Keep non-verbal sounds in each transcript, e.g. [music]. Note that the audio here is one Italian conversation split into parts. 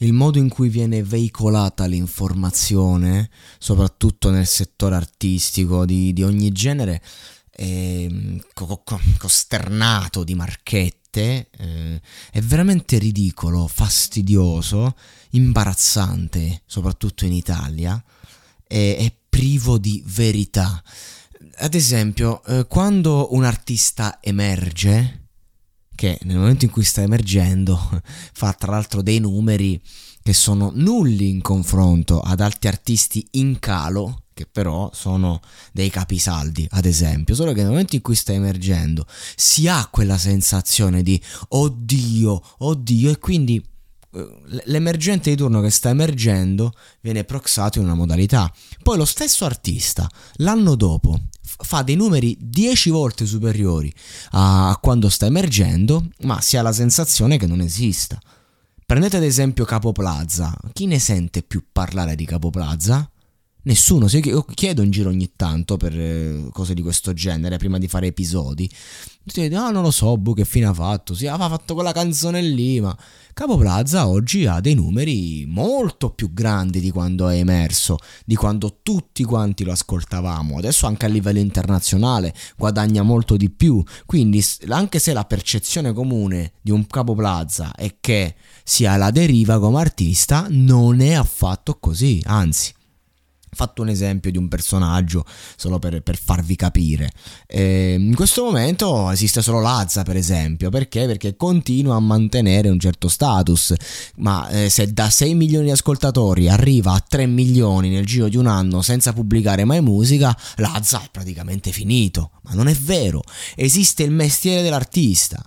Il modo in cui viene veicolata l'informazione, soprattutto nel settore artistico di, di ogni genere, è co- co- costernato di marchette, eh, è veramente ridicolo, fastidioso, imbarazzante, soprattutto in Italia, e è privo di verità. Ad esempio, eh, quando un artista emerge, che nel momento in cui sta emergendo [laughs] fa tra l'altro dei numeri che sono nulli in confronto ad altri artisti in calo che però sono dei capisaldi, ad esempio, solo che nel momento in cui sta emergendo si ha quella sensazione di oddio, oddio e quindi l'emergente di turno che sta emergendo viene proxato in una modalità. Poi lo stesso artista l'anno dopo fa dei numeri 10 volte superiori a quando sta emergendo, ma si ha la sensazione che non esista. Prendete ad esempio Capo Plaza. Chi ne sente più parlare di Capo Plaza? Nessuno, se io chiedo in giro ogni tanto per eh, cose di questo genere, prima di fare episodi, tutti dicono, ah non lo so, Bu che fine ha fatto, sì, aveva fatto quella canzone lì, ma Capo Plaza oggi ha dei numeri molto più grandi di quando è emerso, di quando tutti quanti lo ascoltavamo, adesso anche a livello internazionale guadagna molto di più, quindi anche se la percezione comune di un Capo Plaza è che sia alla deriva come artista, non è affatto così, anzi fatto un esempio di un personaggio solo per, per farvi capire. Eh, in questo momento esiste solo Lazza, per esempio, perché? Perché continua a mantenere un certo status, ma eh, se da 6 milioni di ascoltatori arriva a 3 milioni nel giro di un anno senza pubblicare mai musica, Lazza è praticamente finito. Ma non è vero, esiste il mestiere dell'artista.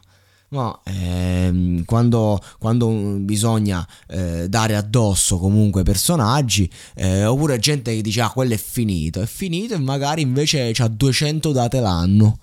No, ehm, quando, quando, bisogna eh, dare addosso comunque personaggi, eh, oppure gente che dice ah quello è finito, è finito e magari invece ha 200 date l'anno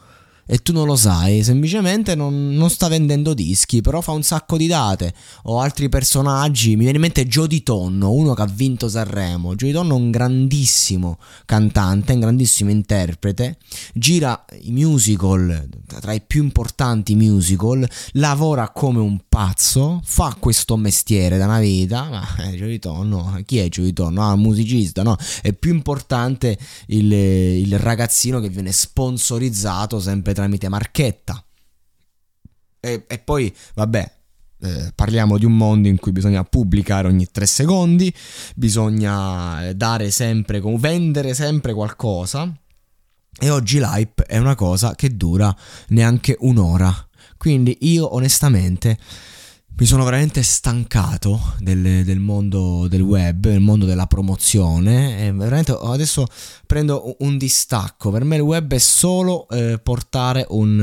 e tu non lo sai, semplicemente non, non, sta vendendo dischi, però fa un sacco di date. O altri personaggi, mi viene in mente Joe Di Tonno, uno che ha vinto Sanremo. Joe Di Tonno è un grandissimo cantante, un grandissimo interprete, gira i musical, tra i più importanti musical, lavora come un pazzo, fa questo mestiere da una vita, ma eh, Joe Di Tonno, chi è Joe Di Tonno? Ah, musicista, no? È più importante il, il ragazzino che viene sponsorizzato sempre tramite marchetta. E, e poi, vabbè, eh, parliamo di un mondo in cui bisogna pubblicare ogni tre secondi, bisogna eh, dare sempre, vendere sempre qualcosa. E oggi l'hype è una cosa che dura neanche un'ora. Quindi io onestamente mi sono veramente stancato del, del, mondo del web, del mondo della promozione. E veramente adesso prendo un distacco. Per me il web è solo eh, portare un.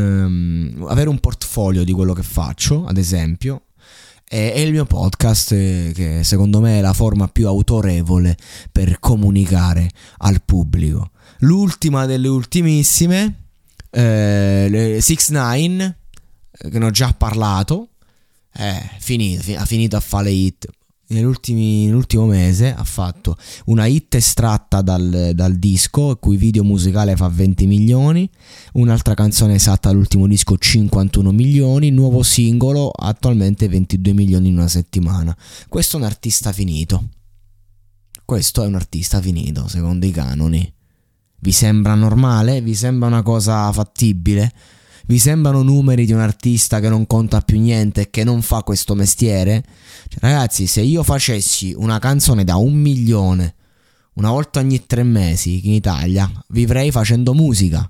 Um, avere un portfolio di quello che faccio, ad esempio. E, il mio podcast, eh, che secondo me è la forma più autorevole per comunicare al pubblico. L'ultima delle ultimissime, eh, 6 9 che ne ho già parlato eh, finito, ha finito a fare hit. nell'ultimo mese ha fatto una hit estratta dal, dal disco, il cui video musicale fa 20 milioni, un'altra canzone esatta dall'ultimo disco 51 milioni, nuovo singolo attualmente 22 milioni in una settimana. Questo è un artista finito. Questo è un artista finito, secondo i canoni. Vi sembra normale? Vi sembra una cosa fattibile? Vi sembrano numeri di un artista che non conta più niente e che non fa questo mestiere? Cioè, ragazzi, se io facessi una canzone da un milione una volta ogni tre mesi in Italia, vivrei facendo musica.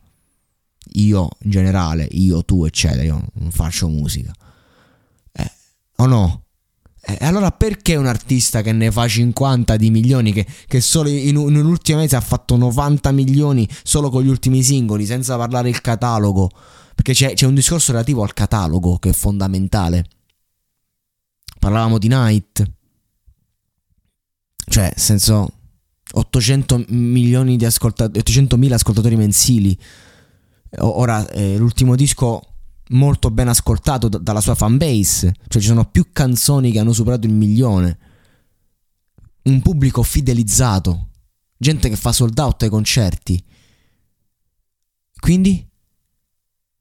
Io in generale, io, tu, eccetera, io non faccio musica. Eh, o no? E allora perché un artista che ne fa 50 di milioni, che, che solo in, in, un ultimo mese ha fatto 90 milioni solo con gli ultimi singoli, senza parlare il catalogo? Perché c'è, c'è un discorso relativo al catalogo che è fondamentale. Parlavamo di Night. Cioè, senso, 800 milioni di ascoltatori, 800 mila ascoltatori mensili. Ora, eh, l'ultimo disco molto ben ascoltato d- dalla sua fanbase, cioè ci sono più canzoni che hanno superato il milione, un pubblico fidelizzato, gente che fa sold out ai concerti. Quindi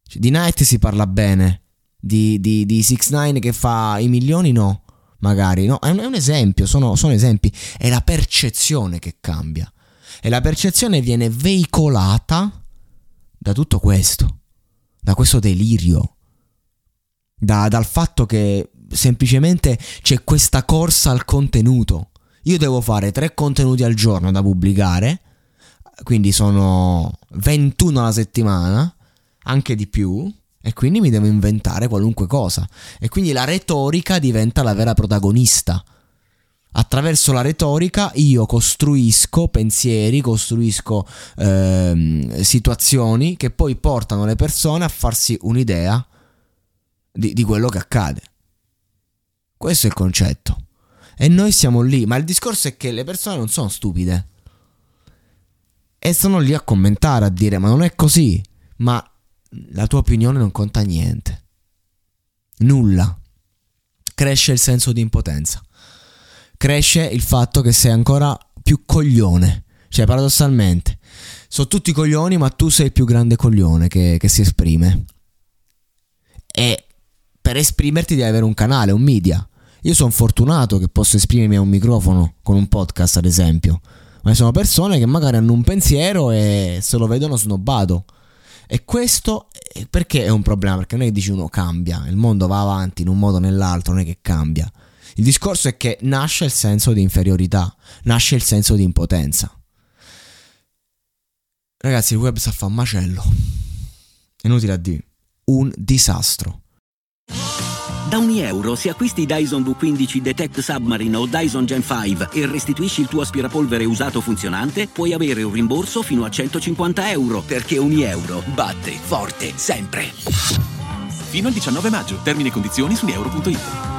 cioè, di Night si parla bene, di, di, di 6 9 che fa i milioni no, magari, no, è un, è un esempio, sono, sono esempi, è la percezione che cambia. E la percezione viene veicolata da tutto questo da questo delirio, da, dal fatto che semplicemente c'è questa corsa al contenuto. Io devo fare tre contenuti al giorno da pubblicare, quindi sono 21 alla settimana, anche di più, e quindi mi devo inventare qualunque cosa. E quindi la retorica diventa la vera protagonista attraverso la retorica io costruisco pensieri, costruisco ehm, situazioni che poi portano le persone a farsi un'idea di, di quello che accade. Questo è il concetto. E noi siamo lì, ma il discorso è che le persone non sono stupide. E sono lì a commentare, a dire ma non è così, ma la tua opinione non conta niente. Nulla. Cresce il senso di impotenza cresce il fatto che sei ancora più coglione. Cioè, paradossalmente, sono tutti coglioni, ma tu sei il più grande coglione che, che si esprime. E per esprimerti devi avere un canale, un media. Io sono fortunato che posso esprimermi a un microfono con un podcast, ad esempio. Ma sono persone che magari hanno un pensiero e se lo vedono snobbato. E questo perché è un problema? Perché non è che dici uno cambia, il mondo va avanti in un modo o nell'altro, non è che cambia. Il discorso è che nasce il senso di inferiorità, nasce il senso di impotenza. Ragazzi, il web sta a un macello. Inutile a dire. Un disastro. Da ogni euro, se acquisti Dyson V15 Detect Submarine o Dyson Gen 5 e restituisci il tuo aspirapolvere usato funzionante, puoi avere un rimborso fino a 150 euro, perché ogni euro batte forte sempre. Fino al 19 maggio. Termini e condizioni su euro.it.